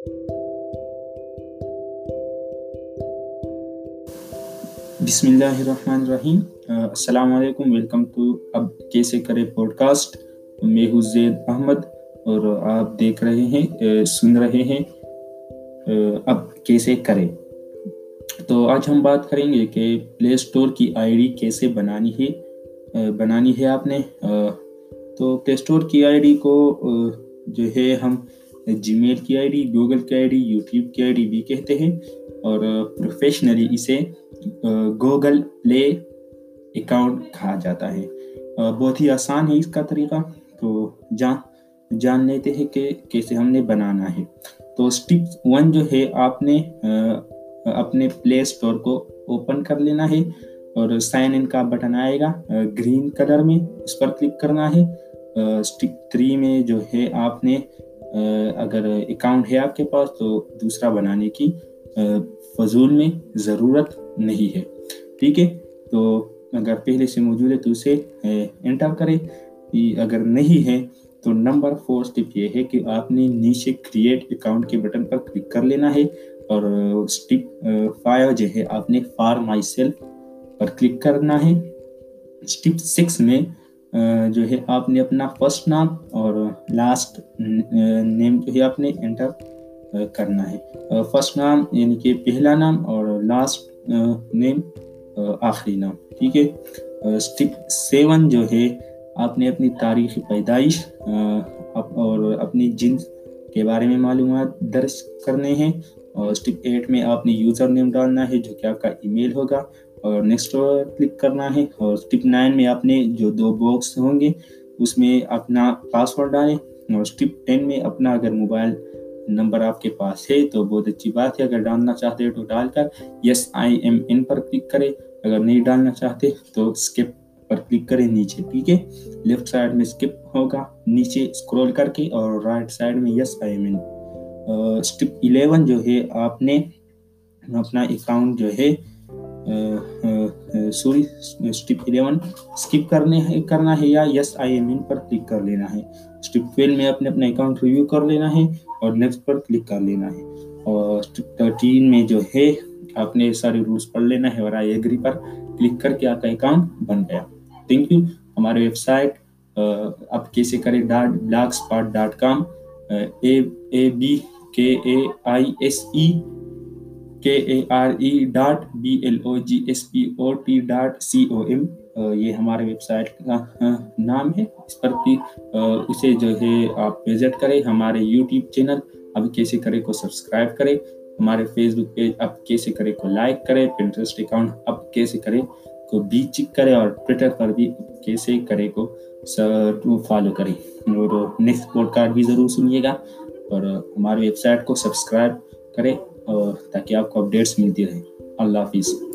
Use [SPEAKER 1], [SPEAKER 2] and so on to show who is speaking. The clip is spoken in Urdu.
[SPEAKER 1] بسم اللہ الرحمن الرحیم السلام علیکم ویلکم ٹو اب کیسے کرے پوڈ کاسٹ میں ہوں زید احمد اور uh, آپ دیکھ رہے ہیں uh, سن رہے ہیں اب کیسے کرے تو آج ہم بات کریں گے کہ پلے اسٹور کی آئی ڈی کیسے بنانی ہے uh, بنانی ہے آپ نے تو پلے اسٹور کی آئی ڈی کو جو ہے ہم جی میل کی آئی ڈی گوگل کی آئی ڈی یوٹیوب کی آئی ڈی بھی کہتے ہیں اور پروفیشنلی اسے گوگل پلے اکاؤنٹ کہا جاتا ہے۔ بہت ہی آسان ہے اس کا طریقہ۔ تو جان جان لیتے ہیں کہ کیسے ہم نے بنانا ہے۔ تو اسٹیپ ون جو ہے، آپ نے اپنے پلے اسٹور کو اوپن کر لینا ہے اور سائن ان کا بٹن آئے گا گرین کلر میں، اس پر کلک کرنا ہے۔ اسٹیپ تھری میں جو ہے، آپ نے اگر اکاؤنٹ ہے آپ کے پاس تو دوسرا بنانے کی فضول میں ضرورت نہیں ہے۔ ٹھیک ہے؟ تو اگر پہلے سے موجود ہے تو اسے انٹر کرے اگر نہیں ہے تو نمبر فور اسٹیپ یہ ہے کہ آپ نے نیچے کریٹ اکاؤنٹ کے بٹن پر کلک کر لینا ہے اور اسٹیپ فائیو جو ہے، آپ نے فار مائی سیلف پر کلک کرنا ہے۔ اسٹیپ سکس میں جو ہے، آپ نے اپنا فرسٹ نام اور لاسٹ نیم جو ہے، آپ نے انٹر کرنا ہے۔ فرسٹ نام یعنی کہ پہلا نام اور لاسٹ نیم آخری نام ٹھیک ہے؟ اسٹیپ سیون جو ہے، آپ نے اپنی تاریخ پیدائش اور اپنی جنس کے بارے میں معلومات درج کرنے ہیں۔ اور اسٹیپ ایٹ میں آپ نے یوزر نیم ڈالنا ہے، جو کہ آپ کا ای میل ہوگا۔ اور نیکسٹ کلک کرنا ہے اور اسٹیپ نائن میں آپ نے جو دو باکس ہوں گے، اس میں اپنا پاسورڈ ڈالیں اور اسٹیپ ٹین میں اپنا اگر موبائل نمبر آپ کے پاس ہے تو بہت اچھی بات ہے۔ اگر ڈالنا چاہتے ہیں تو ڈال کر yes I am in per click کرے اگر نہیں ڈالنا چاہتے تو اسکپ پر کلک کریں نیچے، ٹھیک ہے؟ لیفٹ سائڈ میں اسکپ ہوگا، نیچے اسکرول کر کے اور رائٹ سائڈ میں yes I am in step eleven جو ہے، آپ نے اپنا اکاؤنٹ جو ہے سوری اسٹیپ الیون۔ اسکپ کرنے، کرنا ہے یا یس I am in per click کر لینا ہے۔ اسٹیپ ٹویلو میں اپنے اپنا اکاؤنٹ ریویو کر لینا ہے اور نیکسٹ پر کلک کر لینا ہے۔ اور اسٹیپ تھرٹین میں جو ہے، آپ نے سارے رولس پڑھ لینا ہے اور آئی ایگری پر کلک کر کے آپ کا اکاؤنٹ بن گیا۔ تھینک یو ہمارے ویب سائٹ اب کیسے کرے dot blogspot dot com. A B K A I S E K A R E dot B L O G S P O T dot C O M یہ ہمارے ویب سائٹ کا نام ہے۔ اس پر بھی اسے جو ہے آپ وزٹ کریں۔ ہمارے یوٹیوب چینل اب کیسے کرے کو سبسکرائب کرے۔ ہمارے فیس بک پیج اب کیسے کرے کو لائک کرے۔ پنٹرسٹ اکاؤنٹ اب کیسے کرے کو بھی چیک کرے اور ٹویٹر پر بھی کیسے کرے کو فالو کرے اور نیکسٹ پوڈ کاسٹ بھی ضرور سنیے گا۔ اور ہماری ویب سائٹ کو سبسکرائب کرے اور تاکہ آپ کو اپڈیٹس ملتی رہیں۔ اللہ حافظ۔